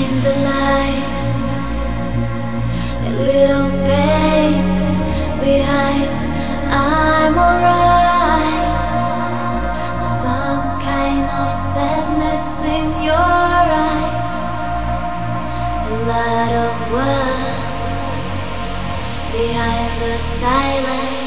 behind the lies, a little pain behind. I'm alright. Some kind of sadness in your eyes, a lot of words behind the silence.